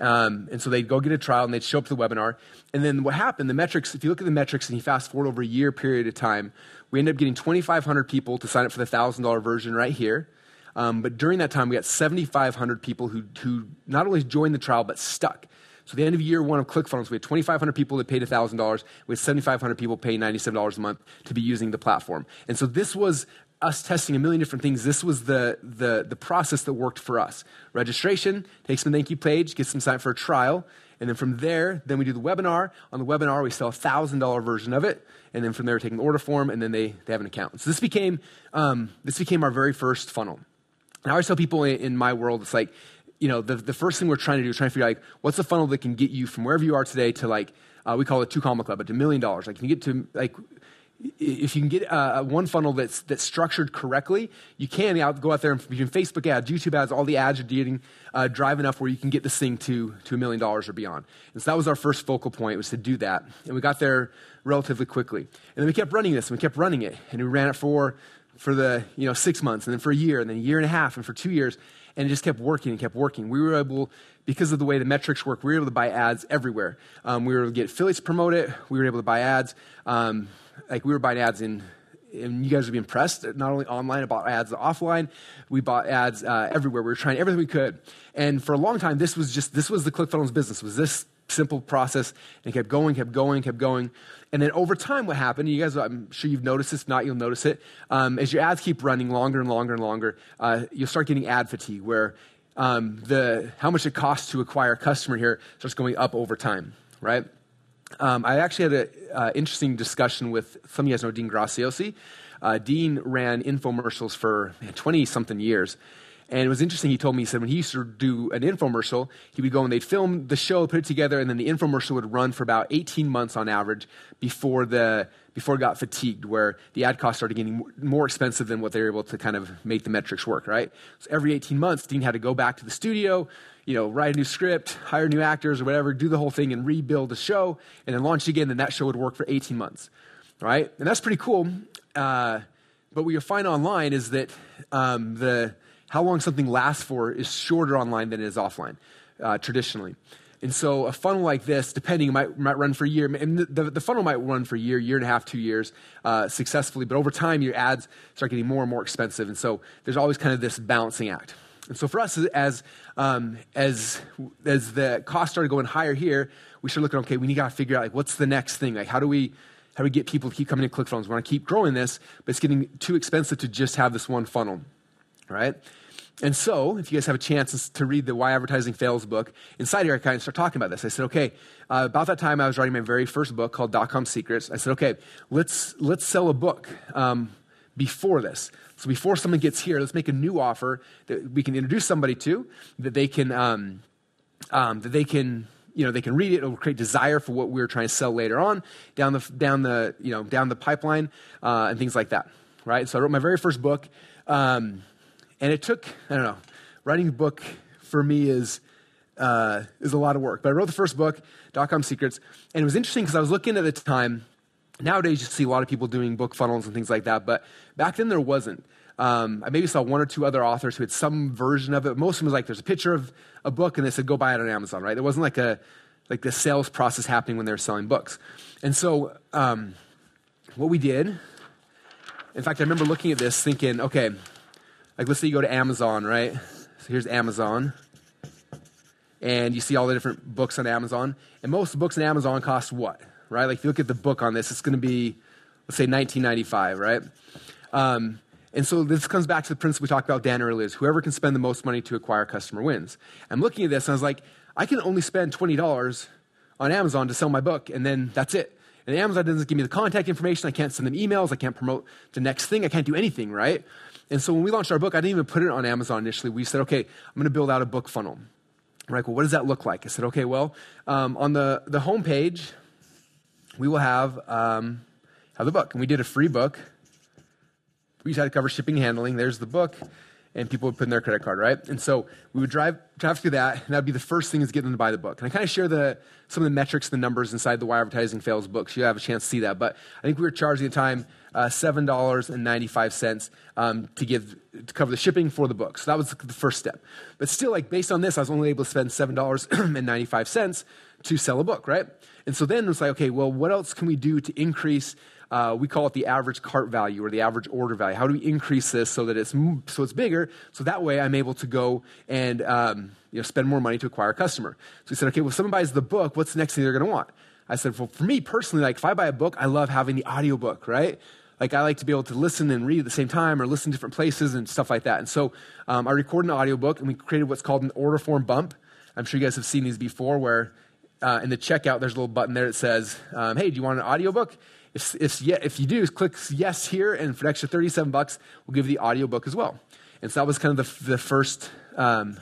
Um, and so they'd go get a trial and they'd show up to the webinar. And then what happened, the metrics, if you look at the metrics and you fast forward over a year period of time, we ended up getting 2,500 people to sign up for the $1,000 version right here. Um, but during that time, we got 7,500 people who, who not only joined the trial, but stuck. So the end of year one of ClickFunnels, we had 2,500 people that paid $1,000. We had 7,500 people paying $97 a month to be using the platform. And so this was us testing a million different things, this was the, the, the process that worked for us. Registration, takes them a thank you page, gets them signed for a trial, and then from there, then we do the webinar. On the webinar, we sell a $1,000 version of it, and then from there, take an order form, and then they, they have an account. So this became, um, this became our very first funnel. And I always tell people in, in my world, it's like, you know, the, the first thing we're trying to do is trying to figure out, like, what's the funnel that can get you from wherever you are today to, like, uh, we call it two comma club, but to million dollars. Like, if you get to, like, if you can get uh, one funnel that's, that's structured correctly, you can out, go out there and between Facebook ads, YouTube ads, all the ads you're getting, uh, drive enough where you can get this thing to, to a million dollars or beyond. And so that was our first focal point was to do that. And we got there relatively quickly. And then we kept running this and we kept running it. And we ran it for, for the, you know, six months and then for a year and then a year and a half and for two years. And it just kept working and kept working. We were able, because of the way the metrics work, we were able to buy ads everywhere. Um, we were able to get affiliates promote it. We were able to buy ads. Um, like we were buying ads in and you guys would be impressed. Not only online, I bought ads offline. We bought ads uh, everywhere. We were trying everything we could. And for a long time, this was just this was the ClickFunnels business. Was this simple process? And kept going, kept going, kept going. And then over time, what happened? You guys, I'm sure you've noticed this. If not, you'll notice it. Um, as your ads keep running longer and longer and longer, uh, you'll start getting ad fatigue, where um, the how much it costs to acquire a customer here starts going up over time, right? Um, I actually had an uh, interesting discussion with some of you guys know Dean Graziosi. Uh, Dean ran infomercials for 20 something years. And it was interesting. He told me, he said when he used to do an infomercial, he would go and they'd film the show, put it together, and then the infomercial would run for about 18 months on average before the before it got fatigued, where the ad costs started getting more expensive than what they were able to kind of make the metrics work, right? So every 18 months, Dean had to go back to the studio, you know, write a new script, hire new actors or whatever, do the whole thing and rebuild the show, and then launch again, then that show would work for 18 months, right? And that's pretty cool. Uh, but what you find online is that um, the how long something lasts for is shorter online than it is offline, uh, traditionally. And so a funnel like this, depending, might, might run for a year. And the, the, the, funnel might run for a year, year and a half, two years uh, successfully. But over time, your ads start getting more and more expensive. And so there's always kind of this balancing act. And so for us, as, um, as, as the cost started going higher here, we started looking, okay, we need to figure out like, what's the next thing? Like, how do we, how do we get people to keep coming to ClickFunnels? We want to keep growing this, but it's getting too expensive to just have this one funnel, right? And so, if you guys have a chance to read the Why Advertising Fails book, inside here I kind of start talking about this. I said, okay, uh, about that time I was writing my very first book called Dot Com Secrets. I said, okay, let's let's sell a book um, before this. So before someone gets here, let's make a new offer that we can introduce somebody to, that they can um, um, that they can you know they can read it. It'll create desire for what we're trying to sell later on down the down the you know down the pipeline uh, and things like that. Right. So I wrote my very first book. Um, and it took, I don't know, writing a book for me is, uh, is a lot of work. But I wrote the first book, Dot Com Secrets, and it was interesting because I was looking at the time. Nowadays, you see a lot of people doing book funnels and things like that, but back then there wasn't. Um, I maybe saw one or two other authors who had some version of it. Most of them was like, there's a picture of a book, and they said, go buy it on Amazon, right? It wasn't like a like the sales process happening when they were selling books. And so, um, what we did, in fact, I remember looking at this thinking, okay, like, let's say you go to Amazon, right? So here's Amazon. And you see all the different books on Amazon. And most books on Amazon cost what, right? Like, if you look at the book on this, it's going to be, let's say, 1995, right? Um, and so this comes back to the principle we talked about Dan earlier is whoever can spend the most money to acquire customer wins. I'm looking at this and I was like, I can only spend $20 on Amazon to sell my book, and then that's it. And Amazon doesn't give me the contact information. I can't send them emails. I can't promote the next thing. I can't do anything, right? And so when we launched our book, I didn't even put it on Amazon initially. We said, okay, I'm going to build out a book funnel. I'm like, well, what does that look like? I said, okay, well, um, on the, the homepage, we will have, um, have the book. And we did a free book. We just had to cover shipping and handling. There's the book. And people would put in their credit card, right? And so we would drive, drive through that, and that would be the first thing is get them to buy the book. And I kind of share the, some of the metrics, the numbers inside the Why Advertising Fails book, so you have a chance to see that. But I think we were charging the time uh, $7.95 um, to give to cover the shipping for the book. So that was the first step. But still, like based on this, I was only able to spend $7.95 to sell a book, right? And so then it's like, okay, well, what else can we do to increase? Uh, we call it the average cart value or the average order value. How do we increase this so that it's so it's bigger? So that way, I'm able to go and um, you know spend more money to acquire a customer. So we said, okay, well, if someone buys the book, what's the next thing they're going to want? I said, well, for me personally, like if I buy a book, I love having the audiobook, right? like I like to be able to listen and read at the same time or listen to different places and stuff like that. And so um, I recorded an audiobook and we created what's called an order form bump. I'm sure you guys have seen these before where uh, in the checkout there's a little button there that says, um, hey, do you want an audiobook? If, if, yeah, if you do, click yes here and for an extra 37 bucks, we'll give you the audiobook as well. And so that was kind of the, the first, um,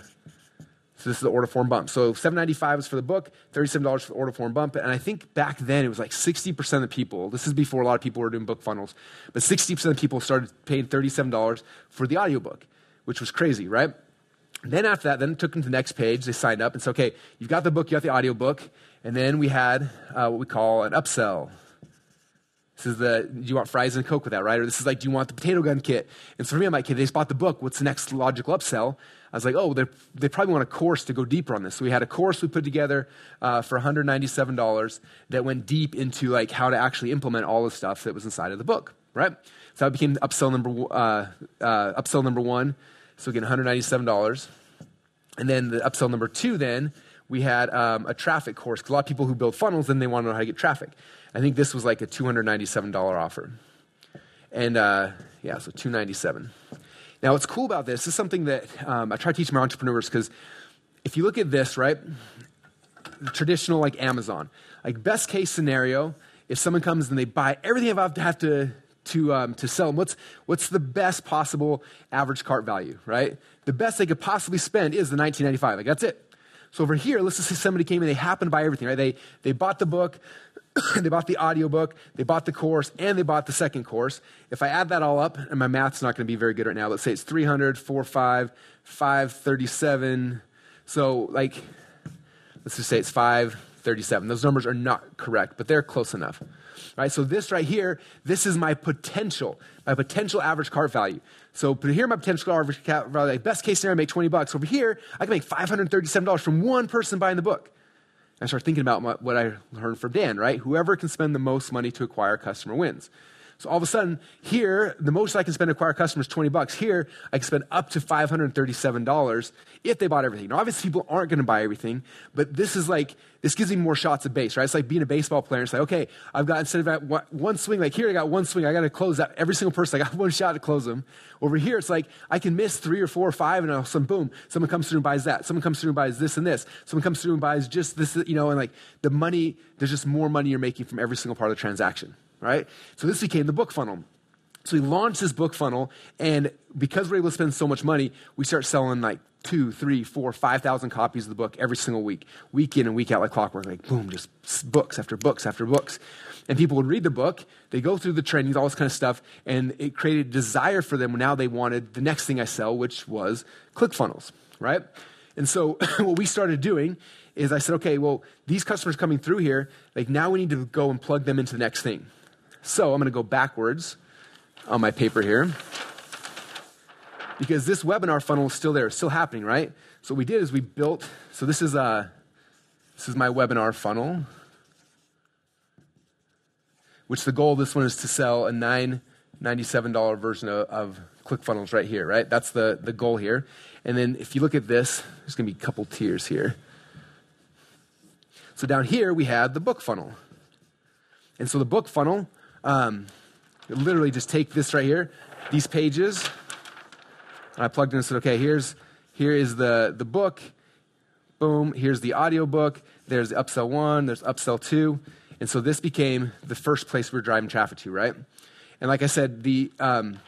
So this is the order form bump. So 795 is for the book, $37 for the order form bump. And I think back then it was like 60% of the people, this is before a lot of people were doing book funnels, but 60% of people started paying $37 for the audiobook, which was crazy, right? Then after that, then took them to the next page. They signed up and said, okay, you've got the book, you got the audio book. And then we had uh, what we call an upsell. This is the, do you want fries and Coke with that, right? Or this is like, do you want the potato gun kit? And so for me, I'm like, okay, they just bought the book. What's the next logical upsell? I was like, oh, they probably want a course to go deeper on this. So we had a course we put together uh, for $197 that went deep into like how to actually implement all the stuff that was inside of the book, right? So that became upsell number, uh, uh, upsell number one. So again, $197. And then the upsell number two, then we had um, a traffic course. Because a lot of people who build funnels, then they want to know how to get traffic. I think this was like a $297 offer. And uh, yeah, so 297 now, what's cool about this, this is something that um, I try to teach my entrepreneurs because if you look at this, right, traditional like Amazon, like best case scenario, if someone comes and they buy everything I have to um, to sell them, what's what's the best possible average cart value, right? The best they could possibly spend is the 1995. Like that's it. So over here, let's just say somebody came and they happened to buy everything, right? They they bought the book, they bought the audiobook, they bought the course, and they bought the second course. If I add that all up, and my math's not going to be very good right now, let's say it's 300, 4, 5, 537. So, like, let's just say it's 537. Those numbers are not correct, but they're close enough. Right? So, this right here, this is my potential, my potential average cart value. So, here, my potential average cart value, best case scenario, I make 20 bucks. Over here, I can make $537 from one person buying the book. I start thinking about what I learned from Dan, right? Whoever can spend the most money to acquire a customer wins. So all of a sudden, here, the most I can spend to acquire customers is 20 bucks. Here, I can spend up to $537 if they bought everything. Now, obviously, people aren't going to buy everything, but this is like, this gives me more shots of base, right? It's like being a baseball player. It's like, okay, I've got, instead of one swing, like here, I got one swing, I got to close out every single person. I got one shot to close them. Over here, it's like, I can miss three or four or five, and all of boom, someone comes through and buys that. Someone comes through and buys this and this. Someone comes through and buys just this, you know, and like the money, there's just more money you're making from every single part of the transaction, right? So this became the book funnel. So we launched this book funnel, and because we're able to spend so much money, we start selling like two, three, four, five thousand copies of the book every single week, week in and week out, like clockwork. Like boom, just books after books after books. And people would read the book, they go through the trainings, all this kind of stuff, and it created desire for them. Now they wanted the next thing I sell, which was ClickFunnels, right? And so what we started doing is I said, okay, well, these customers coming through here, like now we need to go and plug them into the next thing. So I'm going to go backwards on my paper here. Because this webinar funnel is still there, still happening, right? So what we did is we built, so this is, uh, this is my webinar funnel, which the goal of this one is to sell a $997 version of, of ClickFunnels right here, right? That's the, the goal here. And then if you look at this, there's going to be a couple tiers here. So down here, we had the book funnel. And so the book funnel, um, literally just take this right here, these pages, I plugged in and said, okay, here's here is the, the book. Boom, here's the audio book. There's upsell one, there's upsell two. And so this became the first place we are driving traffic to, right? And like I said, the, um,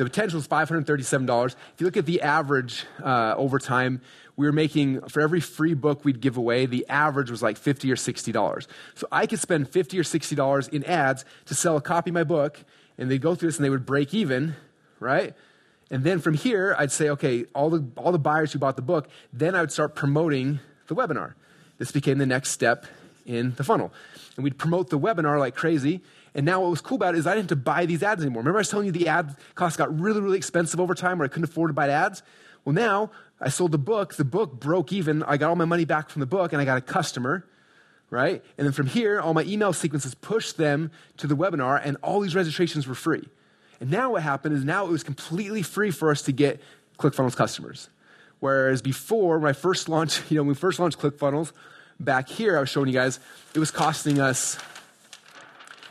the potential is $537. If you look at the average uh, over time, we were making, for every free book we'd give away, the average was like 50 or $60. So I could spend 50 or $60 in ads to sell a copy of my book and they'd go through this and they would break even, right? And then from here, I'd say, okay, all the, all the buyers who bought the book, then I would start promoting the webinar. This became the next step in the funnel. And we'd promote the webinar like crazy. And now what was cool about it is I didn't have to buy these ads anymore. Remember I was telling you the ad costs got really, really expensive over time where I couldn't afford to buy ads? Well, now I sold the book. The book broke even. I got all my money back from the book and I got a customer right? And then from here, all my email sequences pushed them to the webinar, and all these registrations were free. And now what happened is now it was completely free for us to get ClickFunnels customers. Whereas before, when I first launched, you know, when we first launched ClickFunnels, back here, I was showing you guys, it was costing us,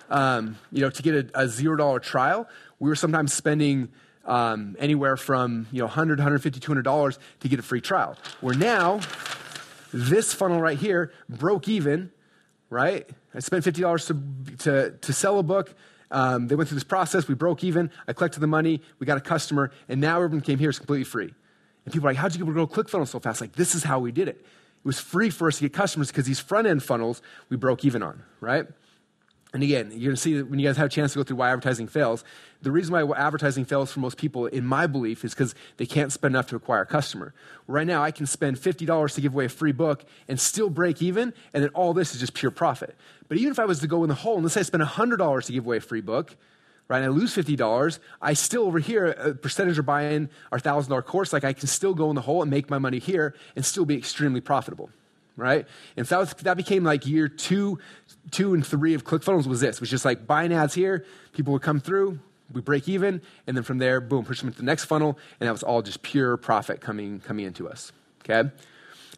um, you know, to get a, a zero dollar trial, we were sometimes spending um, anywhere from you know 100 150 200 dollars to get a free trial where now this funnel right here broke even, right? I spent $50 to, to, to sell a book. Um, they went through this process. We broke even. I collected the money. We got a customer. And now everyone came here is completely free. And people are like, how'd you grow ClickFunnels so fast? Like, this is how we did it. It was free for us to get customers because these front end funnels we broke even on, right? And again, you're going to see when you guys have a chance to go through why advertising fails. The reason why advertising fails for most people, in my belief, is because they can't spend enough to acquire a customer. Right now, I can spend $50 to give away a free book and still break even, and then all this is just pure profit. But even if I was to go in the hole, and let's say I spend $100 to give away a free book, right, and I lose $50, I still over here, a percentage of buying our $1,000 course, like I can still go in the hole and make my money here and still be extremely profitable right? And so that, was, that became like year two, two and three of ClickFunnels was this, was just like buying ads here, people would come through, we break even, and then from there, boom, push them into the next funnel, and that was all just pure profit coming coming into us. Okay?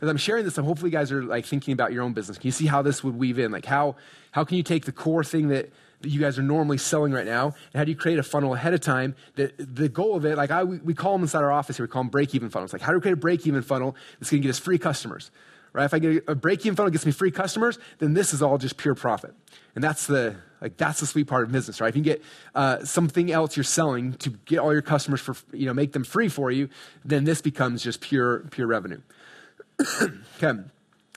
As I'm sharing this, I'm hopefully you guys are like thinking about your own business. Can you see how this would weave in? Like how how can you take the core thing that that you guys are normally selling right now, and how do you create a funnel ahead of time? That the goal of it, like I, we, we call them inside our office here, we call them break-even funnels. Like how do we create a break-even funnel that's going to get us free customers? Right? If I get a break-even funnel gets me free customers, then this is all just pure profit. And that's the like that's the sweet part of business, right? If you get uh, something else you're selling to get all your customers for you know make them free for you, then this becomes just pure pure revenue. okay.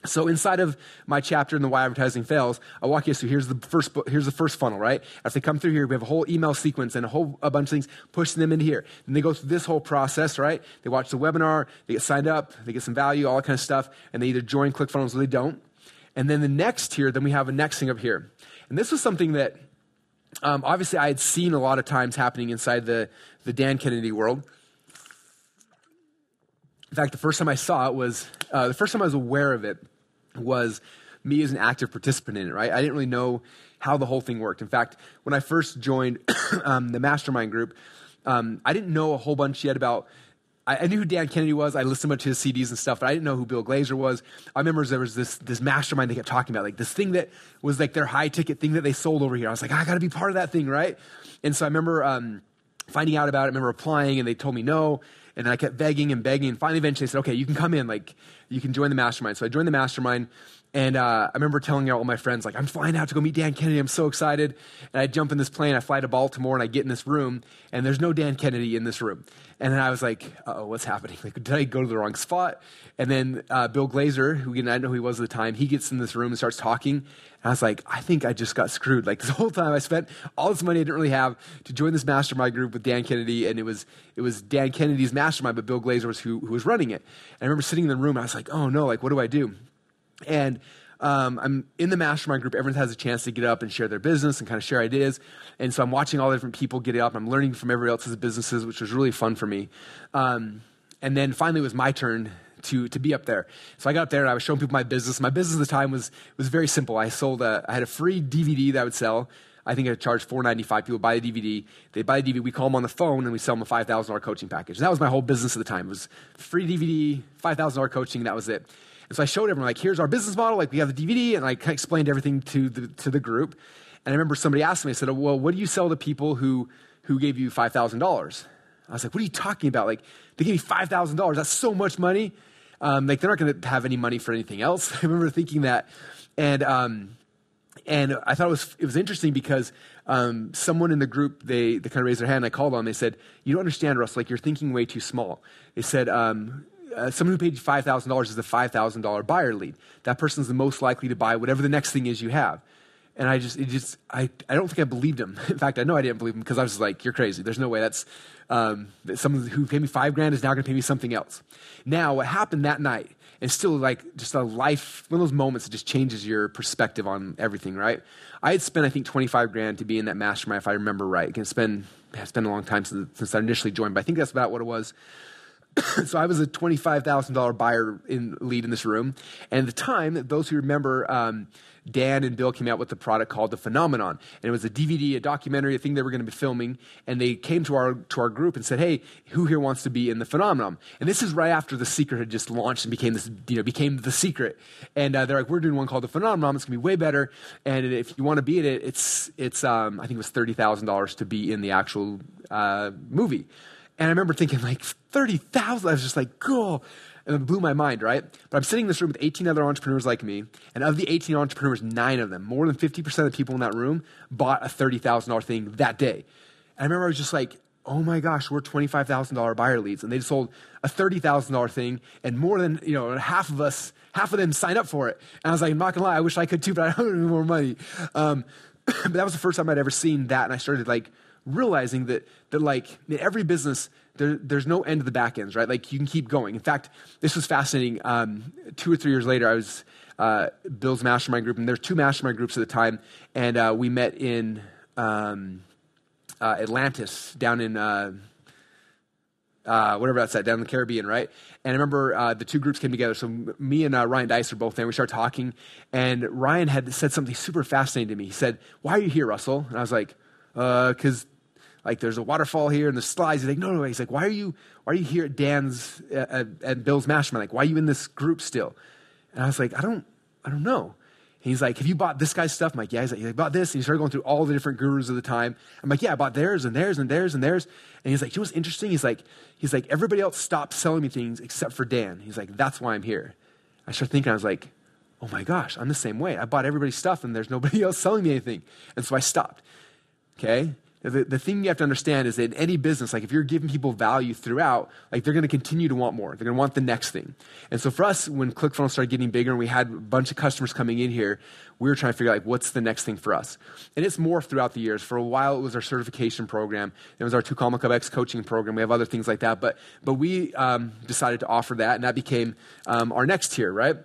So inside of my chapter in the why advertising fails, I walk you through here's the first here's the first funnel, right? As they come through here, we have a whole email sequence and a whole a bunch of things pushing them into here. Then they go through this whole process, right? They watch the webinar, they get signed up, they get some value, all that kind of stuff, and they either join ClickFunnels or they don't. And then the next tier, then we have a next thing up here. And this was something that um, obviously I had seen a lot of times happening inside the, the Dan Kennedy world. In fact, the first time I saw it was, uh, the first time I was aware of it was me as an active participant in it, right? I didn't really know how the whole thing worked. In fact, when I first joined um, the mastermind group, um, I didn't know a whole bunch yet about. I, knew who Dan Kennedy was. I listened to his CDs and stuff, but I didn't know who Bill Glazer was. I remember there was this this mastermind they kept talking about, like this thing that was like their high ticket thing that they sold over here. I was like, I got to be part of that thing, right? And so I remember um, finding out about it. I remember applying, and they told me no. And I kept begging and begging. And finally, eventually, they said, okay, you can come in. Like, you can join the mastermind. So I joined the mastermind. And uh, I remember telling all my friends, like, I'm flying out to go meet Dan Kennedy. I'm so excited. And I jump in this plane. I fly to Baltimore and I get in this room. And there's no Dan Kennedy in this room. And then I was like, oh, what's happening? Like, did I go to the wrong spot? And then uh, Bill Glazer, who again, I didn't know who he was at the time, he gets in this room and starts talking. And I was like, I think I just got screwed. Like, the whole time I spent all this money I didn't really have to join this mastermind group with Dan Kennedy. And it was, it was Dan Kennedy's mastermind, but Bill Glazer was who, who was running it. And I remember sitting in the room. I was like, oh no, like, what do I do? And um, I'm in the mastermind group. Everyone has a chance to get up and share their business and kind of share ideas. And so I'm watching all the different people get up. I'm learning from everybody else's businesses, which was really fun for me. Um, and then finally, it was my turn to, to be up there. So I got up there and I was showing people my business. My business at the time was, was very simple. I sold a, I had a free DVD that I would sell. I think I charged four ninety five. People buy the DVD. They buy the DVD. We call them on the phone and we sell them a five thousand dollar coaching package. And that was my whole business at the time. It was free DVD, five thousand dollar coaching. That was it. And so I showed everyone, like, here's our business model. Like, we have the DVD, and I explained everything to the, to the group. And I remember somebody asked me, I said, well, what do you sell to people who, who gave you $5,000? I was like, what are you talking about? Like, they gave me $5,000. That's so much money. Um, like, they're not going to have any money for anything else. I remember thinking that. And, um, and I thought it was, it was interesting because um, someone in the group, they, they kind of raised their hand. I called on them. They said, you don't understand, Russ. Like, you're thinking way too small. They said, um, uh, someone who paid you $5,000 is a $5,000 buyer lead. That person is the most likely to buy whatever the next thing is you have. And I just, it just, I, I don't think I believed him. In fact, I know I didn't believe him because I was like, you're crazy. There's no way that's, um, someone who paid me five grand is now going to pay me something else. Now, what happened that night, and still like just a life, one of those moments that just changes your perspective on everything, right? I had spent, I think, 25 grand to be in that mastermind, if I remember right. It's been, it's been a long time since, since I initially joined, but I think that's about what it was. so I was a $25,000 buyer in lead in this room. And at the time, those who remember, um, Dan and Bill came out with a product called The Phenomenon. And it was a DVD, a documentary, a thing they were going to be filming. And they came to our, to our group and said, hey, who here wants to be in The Phenomenon? And this is right after The Secret had just launched and became this, you know, became The Secret. And uh, they're like, we're doing one called The Phenomenon. It's going to be way better. And if you want to be in it, it's, it's um, I think it was $30,000 to be in the actual uh, movie. And I remember thinking, like, 30,000. I was just like, cool. And it blew my mind, right? But I'm sitting in this room with 18 other entrepreneurs like me. And of the 18 entrepreneurs, nine of them, more than 50% of the people in that room, bought a $30,000 thing that day. And I remember I was just like, oh my gosh, we're $25,000 buyer leads. And they sold a $30,000 thing and more than, you know, half of us, half of them signed up for it. And I was like, I'm not gonna lie, I wish I could too, but I don't have any more money. Um, but that was the first time I'd ever seen that. And I started like realizing that, that like in every business, there, there's no end to the back ends, right? Like you can keep going. In fact, this was fascinating. Um, two or three years later, I was uh, Bill's mastermind group, and there's two mastermind groups at the time, and uh, we met in um, uh, Atlantis down in uh, uh, whatever that's at, down in the Caribbean, right? And I remember uh, the two groups came together. So me and uh, Ryan Deiss are both there. We started talking, and Ryan had said something super fascinating to me. He said, "Why are you here, Russell?" And I was like, "Because." Like there's a waterfall here and the slides. He's like, no, no, no. He's like, why are you, why are you here at Dan's, at, at Bill's mastermind? Like, why are you in this group still? And I was like, I don't, I don't know. He's like, Have you bought this guy's stuff? I'm like, Yeah. He's like, You bought this? And he started going through all the different gurus of the time. I'm like, Yeah, I bought theirs and theirs and theirs and theirs. And he's like, You know what's interesting? He's like, he's like, everybody else stopped selling me things except for Dan. He's like, That's why I'm here. I started thinking, I was like, Oh my gosh, I'm the same way. I bought everybody's stuff and there's nobody else selling me anything. And so I stopped. Okay? The, the thing you have to understand is that in any business, like if you're giving people value throughout, like they're going to continue to want more. They're going to want the next thing. And so for us, when ClickFunnels started getting bigger and we had a bunch of customers coming in here, we were trying to figure out like what's the next thing for us. And it's morphed throughout the years. For a while, it was our certification program. It was our Two Club X coaching program. We have other things like that. But, but we um, decided to offer that, and that became um, our next tier, right?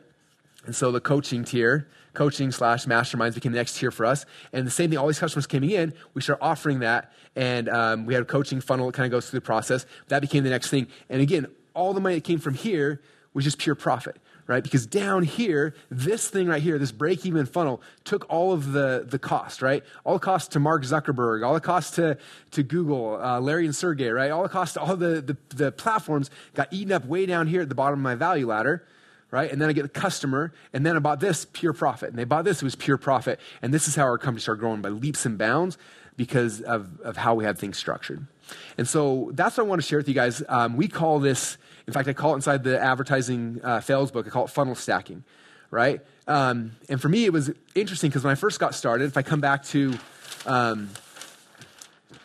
And so the coaching tier coaching slash masterminds became the next tier for us. And the same thing, all these customers coming in, we started offering that. And um, we had a coaching funnel that kind of goes through the process. That became the next thing. And again, all the money that came from here was just pure profit, right? Because down here, this thing right here, this break even funnel, took all of the, the cost, right? All the cost to Mark Zuckerberg, all the cost to, to Google, uh, Larry and Sergey, right? All the cost to all the, the, the platforms got eaten up way down here at the bottom of my value ladder right? And then I get the customer, and then I bought this, pure profit. And they bought this, it was pure profit. And this is how our company started growing by leaps and bounds because of, of how we had things structured. And so that's what I want to share with you guys. Um, we call this, in fact, I call it inside the advertising uh, fails book, I call it funnel stacking, right? Um, and for me, it was interesting because when I first got started, if I come back to, um,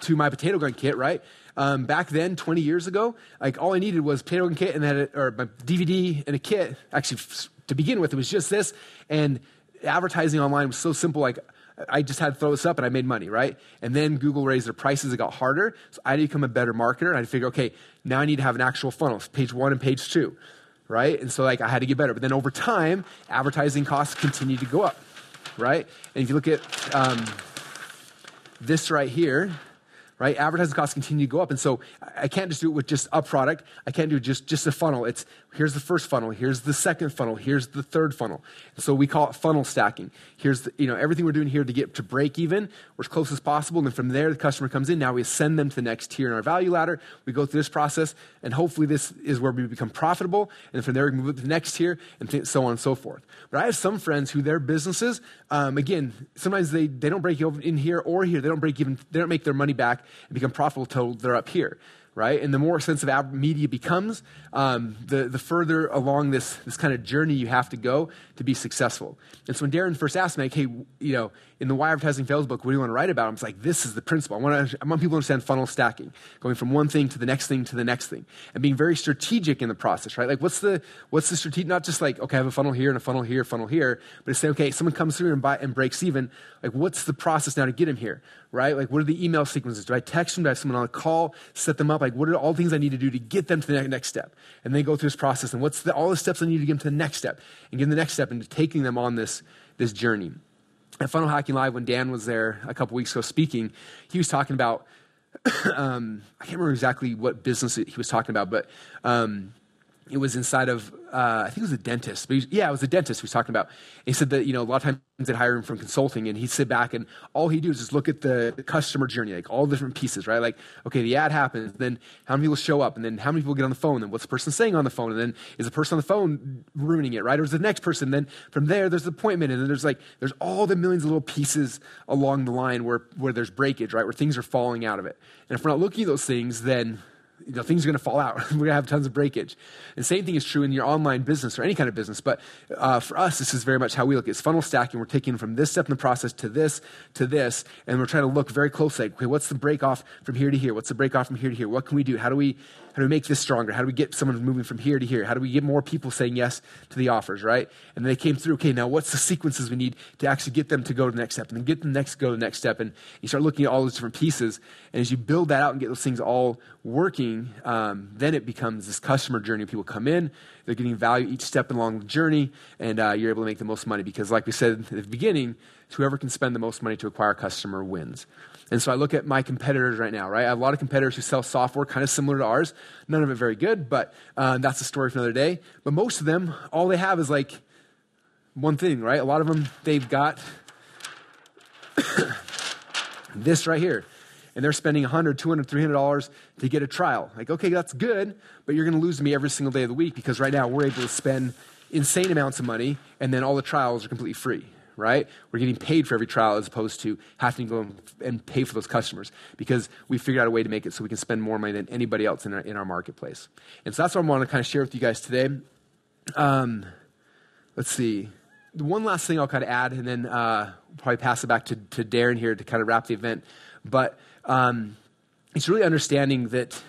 to my potato gun kit, right? Um, back then, 20 years ago, like all I needed was potato and kit and then or my DVD and a kit. Actually, to begin with, it was just this. And advertising online was so simple. Like I just had to throw this up and I made money, right? And then Google raised their prices. It got harder. So I had to become a better marketer. And I figure, okay, now I need to have an actual funnel, page one and page two, right? And so like I had to get better. But then over time, advertising costs continued to go up, right? And if you look at um, this right here, right? Advertising costs continue to go up. And so I can't just do it with just a product. I can't do just, just a funnel. It's here's the first funnel, here's the second funnel, here's the third funnel. So we call it funnel stacking. Here's the, you know, everything we're doing here to get to break even We're as close as possible. And then from there, the customer comes in. Now we send them to the next tier in our value ladder. We go through this process and hopefully this is where we become profitable. And from there, we move to the next tier and so on and so forth. But I have some friends who their businesses, um, again, sometimes they, they don't break even in here or here. They don't break even, they don't make their money back and become profitable until they're up here right? And the more expensive media becomes, um, the, the further along this, this kind of journey you have to go to be successful. And so when Darren first asked me, like, hey, you know, in the Why Advertising Fails book, what do you want to write about? I'm like, this is the principle. I want, to, I want people to understand funnel stacking, going from one thing to the next thing to the next thing, and being very strategic in the process, right? Like, what's the, what's the strategic, not just like, okay, I have a funnel here and a funnel here, funnel here, but to say, okay, someone comes through and, buy, and breaks even, like, what's the process now to get him here, right? Like, what are the email sequences? Do I text them? Do I have someone on a call, set them up? Like, what are all the things I need to do to get them to the next step? And they go through this process, and what's the, all the steps I need to get them to the next step, and get them the next step, and taking them on this, this journey at Funnel Hacking Live, when Dan was there a couple weeks ago speaking, he was talking about, um, I can't remember exactly what business he was talking about, but um, it was inside of uh, I think it was a dentist, was, yeah, it was a dentist he was talking about. he said that you know a lot of times they hire him from consulting, and he'd sit back and all he'd do is just look at the customer journey, like all the different pieces, right? Like okay, the ad happens, then how many people show up, and then how many people get on the phone, and what's the person saying on the phone, and then is the person on the phone ruining it, right? Or is the next person? Then from there, there's the appointment, and then there's like there's all the millions of little pieces along the line where where there's breakage, right? Where things are falling out of it, and if we're not looking at those things, then you know, things are going to fall out. We're going to have tons of breakage. And same thing is true in your online business or any kind of business. But uh, for us, this is very much how we look. It's funnel stacking. We're taking from this step in the process to this to this, and we're trying to look very closely. Okay, what's the break off from here to here? What's the break off from here to here? What can we do? How do we how do we make this stronger? How do we get someone moving from here to here? How do we get more people saying yes to the offers, right? And they came through, okay, now what's the sequences we need to actually get them to go to the next step and then get the next go to the next step? And you start looking at all those different pieces. And as you build that out and get those things all working, um, then it becomes this customer journey. People come in, they're getting value each step along the journey, and uh, you're able to make the most money because, like we said at the beginning, whoever can spend the most money to acquire a customer wins. And so I look at my competitors right now, right? I have a lot of competitors who sell software kind of similar to ours. None of it very good, but uh, that's a story for another day. But most of them, all they have is like one thing, right? A lot of them, they've got this right here. And they're spending $100, $200, $300 to get a trial. Like, okay, that's good, but you're going to lose me every single day of the week because right now we're able to spend insane amounts of money and then all the trials are completely free right? We're getting paid for every trial as opposed to having to go and pay for those customers because we figured out a way to make it so we can spend more money than anybody else in our, in our marketplace. And so that's what I want to kind of share with you guys today. Um, let's see. One last thing I'll kind of add, and then uh, probably pass it back to, to Darren here to kind of wrap the event. But um, it's really understanding that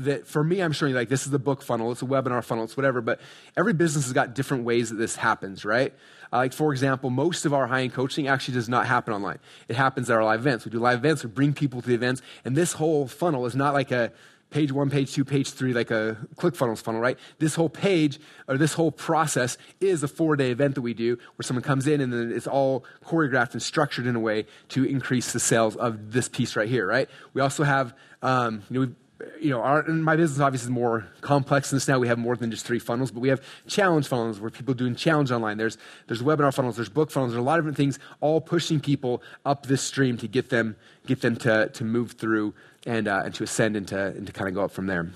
that for me, I'm showing like this is the book funnel, it's a webinar funnel, it's whatever, but every business has got different ways that this happens, right? Uh, like, for example, most of our high end coaching actually does not happen online. It happens at our live events. We do live events, we bring people to the events, and this whole funnel is not like a page one, page two, page three, like a ClickFunnels funnel, right? This whole page or this whole process is a four day event that we do where someone comes in and then it's all choreographed and structured in a way to increase the sales of this piece right here, right? We also have, um, you know, you know, our, my business obviously is more complex than this now. We have more than just three funnels, but we have challenge funnels where people doing challenge online. There's, there's webinar funnels, there's book funnels, there's a lot of different things all pushing people up this stream to get them, get them to, to move through and, uh, and to ascend and to, and to kind of go up from there.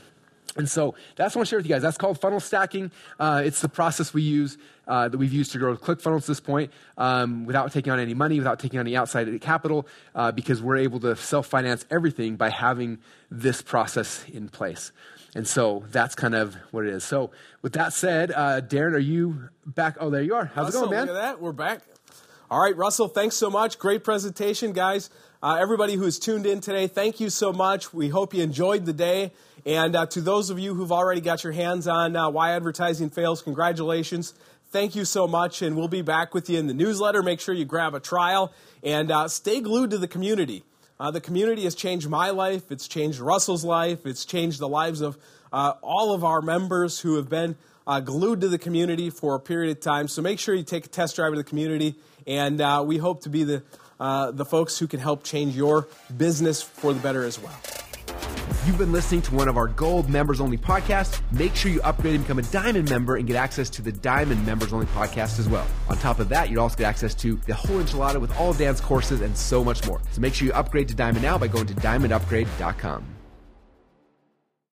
And so that's what I want to share with you guys. That's called funnel stacking. Uh, it's the process we use uh, that we've used to grow ClickFunnels to this point um, without taking on any money, without taking on any outside capital, uh, because we're able to self finance everything by having this process in place. And so that's kind of what it is. So, with that said, uh, Darren, are you back? Oh, there you are. How's Russell, it going, man? Look at that. We're back. All right, Russell, thanks so much. Great presentation, guys. Uh, everybody who's tuned in today, thank you so much. We hope you enjoyed the day. And uh, to those of you who've already got your hands on uh, Why Advertising Fails, congratulations. Thank you so much, and we'll be back with you in the newsletter. Make sure you grab a trial and uh, stay glued to the community. Uh, the community has changed my life, it's changed Russell's life, it's changed the lives of uh, all of our members who have been uh, glued to the community for a period of time. So make sure you take a test drive of the community, and we hope to be the, the folks who can help change your business for the better as well. You've been listening to one of our gold members only podcasts. Make sure you upgrade and become a diamond member and get access to the diamond members only podcast as well. On top of that, you'd also get access to the whole enchilada with all Dan's courses and so much more. So make sure you upgrade to diamond now by going to diamondupgrade.com.